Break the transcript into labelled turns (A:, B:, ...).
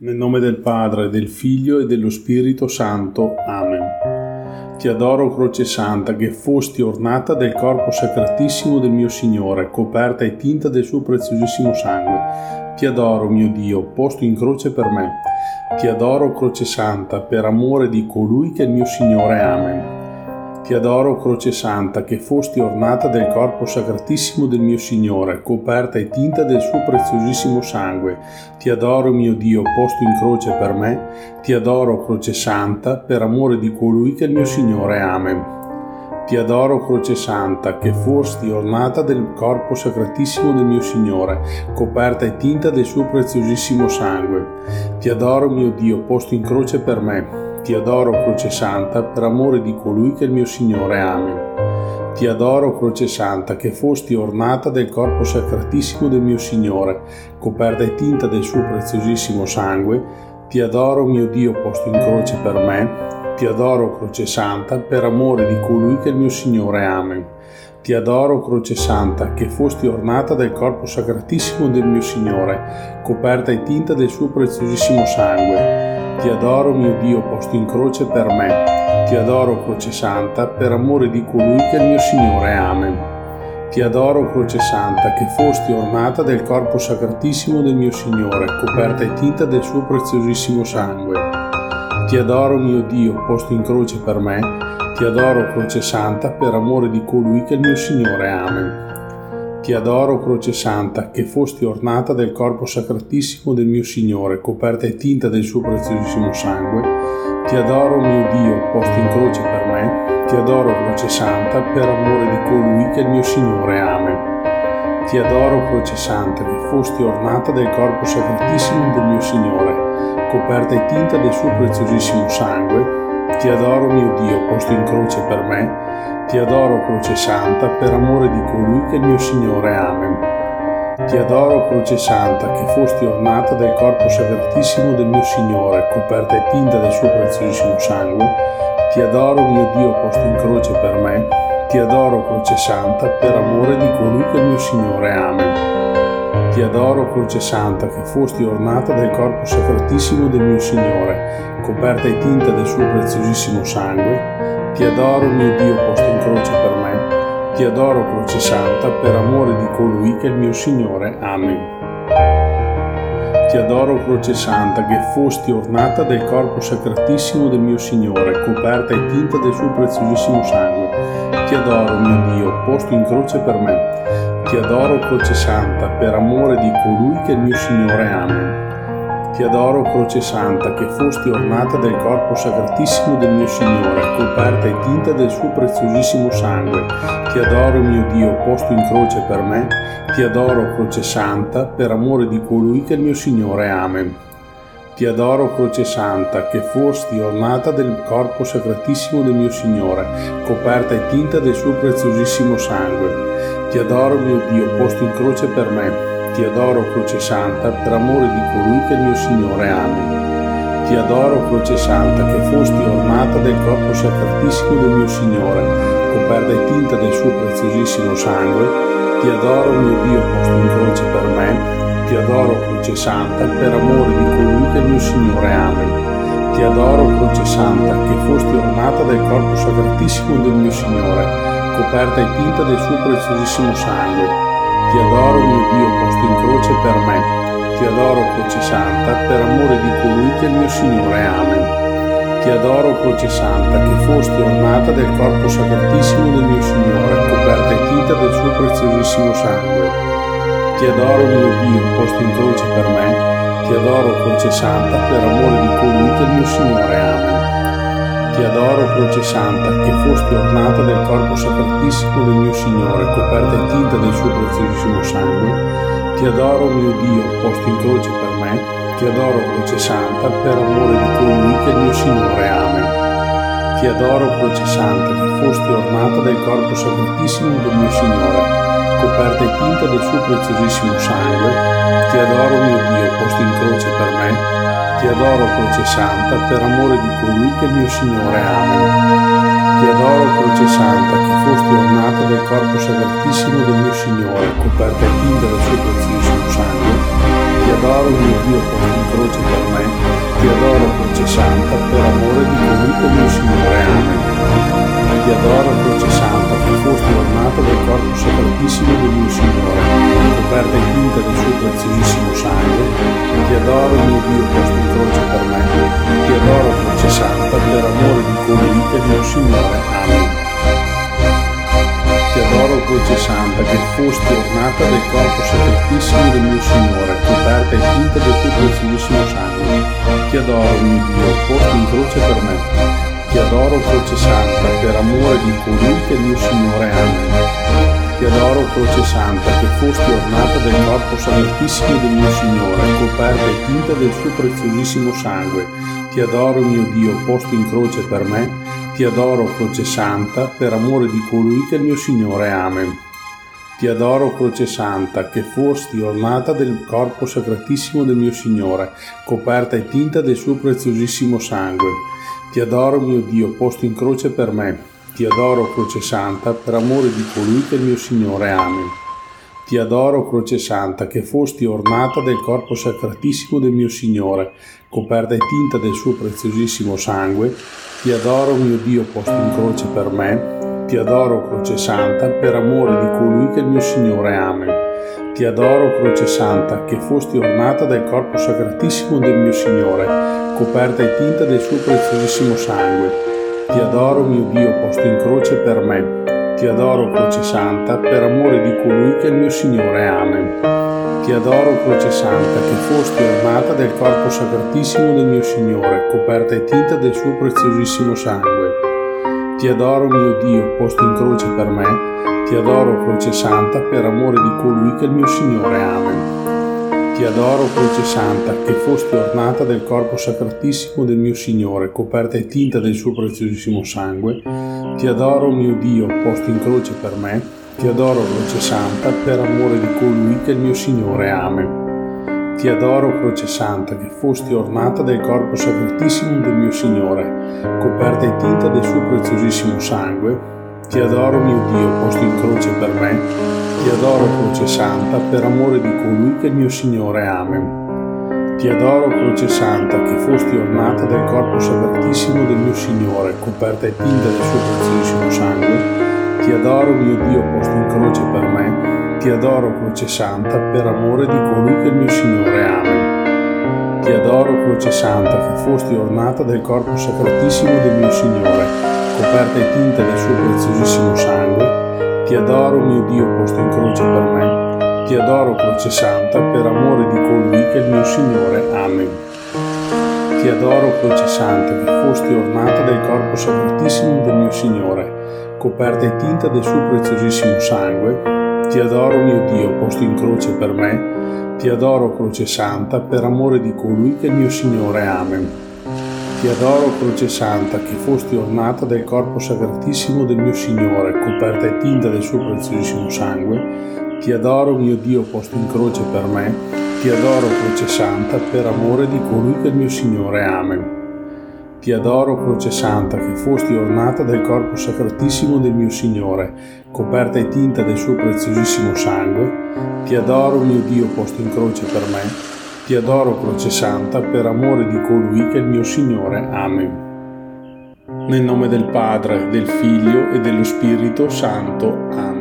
A: Nel nome del Padre, del Figlio e dello Spirito Santo. Amen. Ti adoro, Croce Santa, che fosti ornata del corpo sacratissimo del mio Signore, coperta e tinta del suo preziosissimo sangue. Ti adoro, mio Dio, posto in croce per me. Ti adoro, Croce Santa, per amore di colui che è il mio Signore. Amen. Ti adoro, Croce Santa, che fosti ornata del corpo sacratissimo del mio Signore, coperta e tinta del suo preziosissimo sangue. Ti adoro, mio Dio, posto in croce per me. Ti adoro, Croce Santa, per amore di colui che il mio Signore. Amen. Ti adoro, Croce Santa, che fosti ornata del corpo sacratissimo del mio Signore, coperta e tinta del suo preziosissimo sangue. Ti adoro, mio Dio, posto in croce per me ti adoro, Croce Santa, per amore di colui che il mio Signore. Amen. Ti adoro, Croce Santa, che fosti ornata del corpo sacratissimo del mio Signore, coperta e tinta del suo preziosissimo sangue. Ti adoro, mio Dio, posto in croce per me. Ti adoro, Croce Santa, per amore di colui che il mio Signore. Amen. Ti adoro, Croce Santa, che fosti ornata del corpo sacratissimo del mio Signore, coperta e tinta del suo preziosissimo sangue. Ti adoro, mio Dio, posto in croce per me. Ti adoro, Croce Santa, per amore di colui che il mio Signore. Amen. Ti adoro, Croce Santa, che fosti ornata del corpo sacratissimo del mio Signore, coperta e tinta del suo preziosissimo sangue. Ti adoro, mio Dio, posto in croce per me. Ti adoro, Croce Santa, per amore di colui che il mio Signore. Amen. Ti adoro, Croce Santa, che fosti ornata del corpo sacratissimo del mio Signore, coperta e tinta del suo preziosissimo sangue. Ti adoro, mio Dio, posto in croce per me. Ti adoro, Croce Santa, per amore di colui che il mio Signore. Amen. Ti adoro, Croce Santa, che fosti ornata del corpo sacratissimo del mio Signore, coperta e tinta del suo preziosissimo sangue. Ti adoro, mio Dio, posto in croce per me ti adoro, Croce Santa, per amore di colui che è il mio Signore. Amen. Ti adoro, Croce Santa, che fosti ornata del corpo sacratissimo del mio Signore, coperta e tinta del suo preziosissimo sangue. Ti adoro, mio Dio, posto in croce per me. Ti adoro, Croce Santa, per amore di colui che il mio Signore. Amen. Ti adoro, Croce Santa, che fosti ornata del corpo sacratissimo del mio Signore, coperta e tinta del suo preziosissimo sangue ti adoro, mio Dio, posto in croce per me. Ti adoro, croce santa, per amore di colui che è il mio Signore. Amen. Ti adoro, croce santa, che fosti ornata del corpo sacratissimo del mio Signore, coperta e tinta del suo preziosissimo sangue. Ti adoro, mio Dio, posto in croce per me. Ti adoro, croce santa, per amore di colui che il mio Signore. Amen. Ti adoro, Croce Santa, che fosti ornata del corpo sacratissimo del mio Signore, coperta e tinta del suo preziosissimo sangue. Ti adoro, mio Dio, posto in croce per me. Ti adoro, Croce Santa, per amore di colui che il mio Signore. Amen. Ti adoro, Croce Santa, che fosti ornata del corpo sacratissimo del mio Signore, coperta e tinta del suo preziosissimo sangue. Ti adoro, mio Dio, posto in croce per me ti adoro, Croce Santa, per amore di colui che il mio Signore ama. Ti adoro, Croce Santa, che fosti ornata del corpo sacratissimo del mio Signore, coperta e tinta del suo preziosissimo sangue. Ti adoro, mio Dio, posto in croce per me. Ti adoro, Croce Santa, per amore di colui che il mio Signore ama. Ti adoro, Croce Santa, che fosti ornata del corpo sacratissimo del mio Signore, coperta e tinta del suo preziosissimo sangue ti adoro, mio Dio, posto in croce per me. Ti adoro, croce santa, per amore di colui che il mio Signore. Amen. Ti adoro, croce santa, che fosti ornata del corpo sacratissimo del mio Signore, coperta e tinta del suo preziosissimo sangue. Ti adoro, mio Dio, posto in croce per me. Ti adoro, croce santa, per amore di colui che il mio Signore. Amen. Ti adoro, Croce Santa, che fosti ornata del corpo sacratissimo del mio Signore, coperta e tinta del suo preziosissimo sangue. Ti adoro, mio Dio, posto in croce per me. Ti adoro, Croce Santa, per amore di colui che il mio Signore. Amen. Ti adoro, Croce Santa, che fosti ornata del corpo sacratissimo del mio Signore, coperta e tinta del suo preziosissimo sangue. Ti adoro, mio Dio, posto in croce per me ti adoro, Croce Santa, per amore di colui che il mio Signore ama. Ti adoro, Croce Santa, che fosti ornata del corpo sacratissimo del mio Signore, coperta e tinta del suo preziosissimo sangue. Ti adoro, mio Dio, posto in croce per me. santa, per amore di colui che mio Ti adoro, mio Dio, posto in croce per me. Ti adoro croce santa per amore di colui che è mio Signore. Amen. Ti adoro, croce santa, che fosti ornata del corpo santissimo del mio Signore, coperta e tinta del suo preziosissimo sangue. Ti adoro, mio Dio, posto in croce per me. Ti adoro, croce santa, per amore di colui che il mio Signore. Amen. Ti adoro, croce santa, che fosti ornata del corpo sacratissimo del mio Signore, coperta e tinta del suo preziosissimo sangue. Ti adoro, mio Dio, posto in croce per me ti adoro, Croce Santa, per amore di colui che il mio Signore. Amen. Ti adoro, Croce Santa, che fosti ornata del corpo sacratissimo del mio Signore, coperta e tinta del suo preziosissimo sangue. Ti adoro, mio Dio, posto in croce per me. Ti adoro, Croce Santa, per amore di colui che il mio Signore. Amen. Ti adoro, Croce Santa, che fosti ornata del corpo sacratissimo del mio Signore, coperta e tinta del suo preziosissimo sangue ti adoro mio Dio posto in croce per me. Ti adoro croce santa per amore di colui che il mio Signore. Amen. Ti adoro croce santa che fosti ornata del corpo sacratissimo del mio Signore, coperta e tinta del suo preziosissimo sangue. Ti adoro mio Dio posto in croce per me. Ti adoro croce santa per amore di colui che il mio Signore. Amen. Ti adoro, croce santa, che fosti ornata del corpo sacratissimo del mio Signore, coperta e tinta del suo preziosissimo sangue. Ti adoro, mio Dio, posto in croce per me. Ti adoro, croce santa, per amore di colui che il mio Signore. Amen. Ti adoro, croce santa, che fosti ornata del corpo sacratissimo del mio Signore, coperta e tinta del suo preziosissimo sangue. Ti adoro, mio Dio, posto in croce per me ti adoro, Croce Santa, per amore di colui che il mio Signore. Amen. Ti adoro, Croce Santa, che fosti ornata del corpo sacratissimo del mio Signore, coperta e tinta del suo preziosissimo sangue. Ti adoro, mio Dio, posto in croce per me. Ti adoro, Croce Santa, per amore di colui che il mio Signore. Amen. Ti adoro, Croce Santa, che fosti ornata del corpo sacratissimo del mio Signore, coperta e tinta del suo preziosissimo sangue ti adoro, mio Dio, posto in croce per me. Ti adoro, croce santa, per amore di colui che il mio Signore. Amen. Ti adoro, croce santa, che fosti ornata del corpo sacratissimo del mio Signore, coperta e tinta del suo preziosissimo sangue. Ti adoro, mio Dio, posto in croce per me. Ti adoro, croce santa, per amore di colui che mio Signore. Amen. Ti adoro, Croce Santa, che fosti ornata del corpo sacratissimo del mio Signore, coperta e tinta del suo preziosissimo sangue. Ti adoro, mio Dio, posto in croce per me. Ti adoro, Croce Santa, per amore di colui che mio Signore. Amen. Ti adoro, Croce Santa, che fosti ornata del corpo sacratissimo del mio Signore, coperta e tinta del suo preziosissimo sangue. Ti adoro, mio Dio, posto in croce per me ti adoro, Croce Santa, per amore di colui che è il mio Signore. Amen. Nel nome del Padre, del Figlio e dello Spirito Santo. Amen.